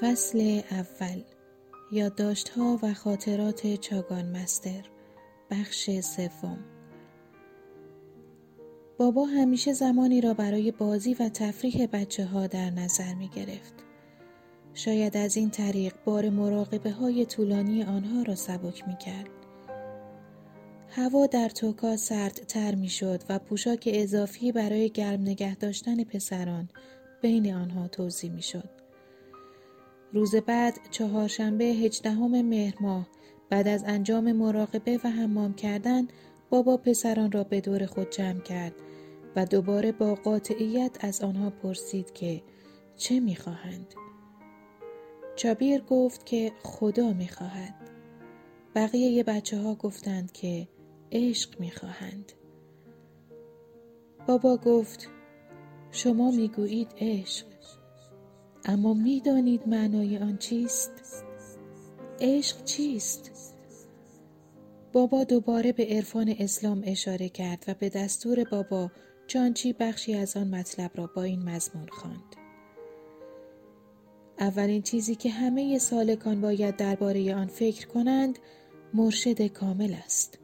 فصل اول یادداشت‌ها و خاطرات چاگان مستر بخش سوم بابا همیشه زمانی را برای بازی و تفریح بچه ها در نظر می گرفت. شاید از این طریق بار مراقبه های طولانی آنها را سبک می کرد. هوا در توکا سردتر می شد و پوشاک اضافی برای گرم نگه داشتن پسران بین آنها توضیح می شد. روز بعد چهارشنبه هجدهم مهر ماه بعد از انجام مراقبه و حمام کردن بابا پسران را به دور خود جمع کرد و دوباره با قاطعیت از آنها پرسید که چه می‌خواهند. چابیر گفت که خدا می‌خواهد. بقیه بچه ها گفتند که عشق می‌خواهند. بابا گفت شما می‌گویید عشق اما می‌دانید معنای آن چیست؟ عشق چیست؟ بابا دوباره به عرفان اسلام اشاره کرد و به دستور بابا جانچی بخشی از آن مطلب را با این مضمون خواند. اولین چیزی که همه سالکان باید درباره آن فکر کنند مرشد کامل است.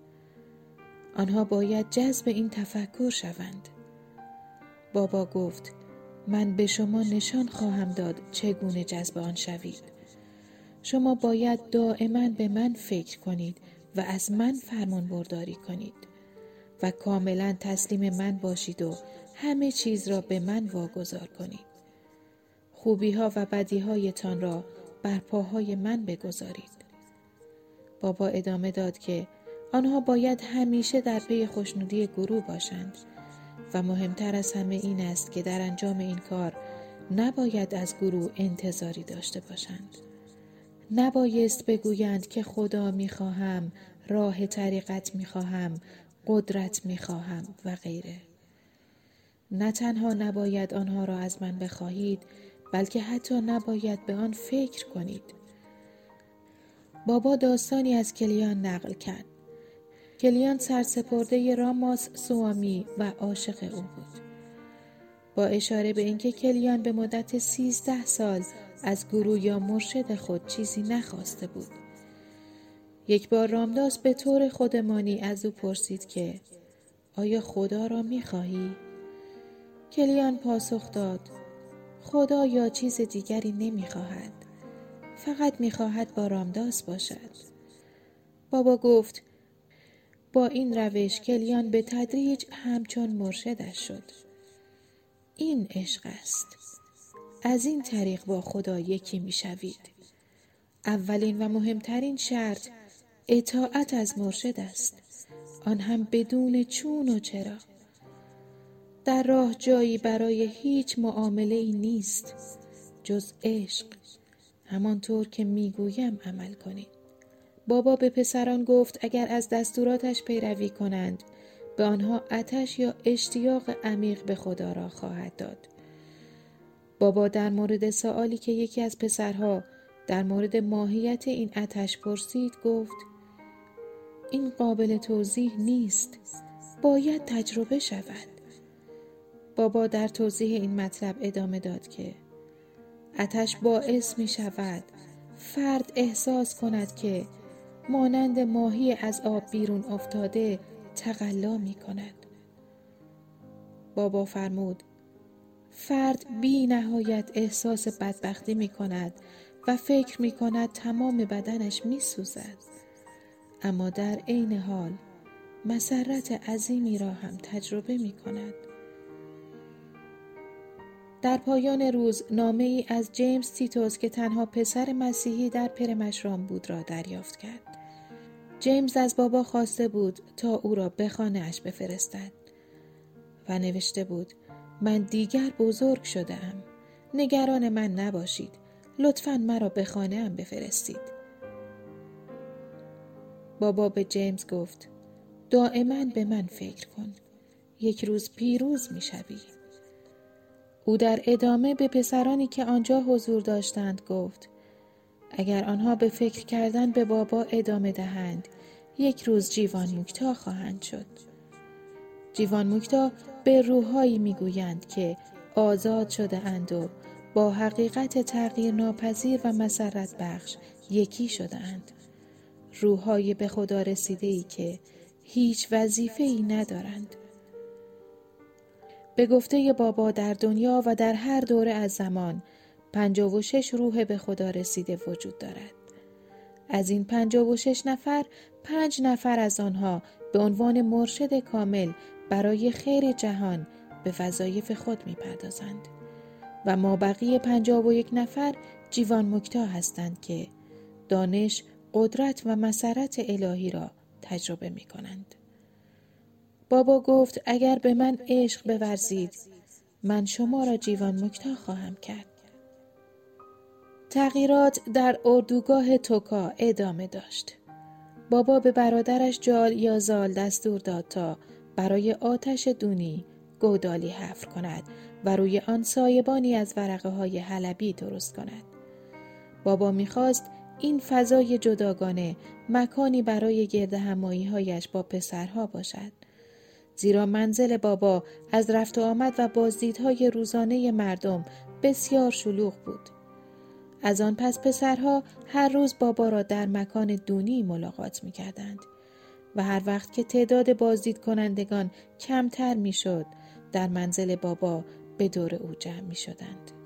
آنها باید جذب این تفکر شوند. بابا گفت من به شما نشان خواهم داد چگونه جذب آن شوید. شما باید دائما به من فکر کنید و از من فرمان برداری کنید و کاملا تسلیم من باشید و همه چیز را به من واگذار کنید. خوبی ها و بدی هایتان را بر پاهای من بگذارید. بابا ادامه داد که آنها باید همیشه در پی خوشنودی گروه باشند و مهمتر از همه این است که در انجام این کار نباید از گروه انتظاری داشته باشند. نبایست بگویند که خدا می‌خواهم، راه طریقت می‌خواهم، قدرت می‌خواهم و غیره. نه تنها نباید آنها را از من بخواهید بلکه حتی نباید به آن فکر کنید. بابا داستانی از کلیان نقل کرد. کلیان سرسپرده راماس سوامی و عاشق او بود. با اشاره به اینکه کلیان به مدت سیزده سال از گروه یا مرشد خود چیزی نخواسته بود. یک بار رامداس به طور خودمانی از او پرسید که آیا خدا را می‌خواهی؟ کلیان پاسخ داد خدا یا چیز دیگری نمی‌خواهد. فقط می‌خواهد با رامداس باشد. بابا گفت با این روش کلیان به تدریج همچون مرشدش شد. این عشق است. از این طریق با خدا یکی می شوید. اولین و مهمترین شرط اطاعت از مرشد است. آن هم بدون چون و چرا. در راه جایی برای هیچ معامله ای نیست جز عشق. همانطور که می‌گویم عمل کنید. بابا به پسران گفت اگر از دستوراتش پیروی کنند به آنها اتش یا اشتیاق عمیق به خدا را خواهد داد. بابا در مورد سوالی که یکی از پسرها در مورد ماهیت این اتش پرسید گفت این قابل توضیح نیست باید تجربه شود بابا در توضیح این مطلب ادامه داد که اتش باعث می شود فرد احساس کند که مانند ماهی از آب بیرون افتاده تقلا می کند. بابا فرمود فرد بی نهایت احساس بدبختی می کند و فکر می کند تمام بدنش می سوزد. اما در عین حال مسرت عظیمی را هم تجربه می کند. در پایان روز نامه ای از جیمز تیتوس که تنها پسر مسیحی در پرمشرام بود را دریافت کرد. جیمز از بابا خواسته بود تا او را به خانهاش بفرستد. و نوشته بود من دیگر بزرگ شدم نگران من نباشید. لطفا مرا به خانه هم بفرستید. بابا به جیمز گفت دائما به من فکر کن. یک روز پیروز می شوی. او در ادامه به پسرانی که آنجا حضور داشتند گفت اگر آنها به فکر کردن به بابا ادامه دهند یک روز جیوان موکتا خواهند شد جیوان موکتا به روحهایی می‌گویند که آزاد شده اند و با حقیقت تغییر ناپذیر و مسرت بخش یکی شدند. روحهای به خدا رسیده ای که هیچ وظیفه ای ندارند. به گفته بابا در دنیا و در هر دوره از زمان پنجاه و شش روح به خدا رسیده وجود دارد. از این پنجاه و شش نفر پنج نفر از آنها به عنوان مرشد کامل برای خیر جهان به وظایف خود می پردازند و ما بقیه پنجاه و یک نفر جیوان مکتا هستند که دانش، قدرت و مسرت الهی را تجربه می کنند. بابا گفت اگر به من عشق بورزید من شما را جیوان مکتا خواهم کرد. تغییرات در اردوگاه توکا ادامه داشت. بابا به برادرش جال یا زال دستور داد تا برای آتش دونی گودالی حفر کند و روی آن سایبانی از ورقه های حلبی درست کند. بابا می‌خواست این فضای جداگانه مکانی برای گرد همایی هایش با پسرها باشد. زیرا منزل بابا از رفت و آمد و بازدیدهای روزانه مردم بسیار شلوغ بود. از آن پس پسرها هر روز بابا را در مکان دونی ملاقات می کردند و هر وقت که تعداد بازدید کنندگان کمتر می شد در منزل بابا به دور او جمع می شدند.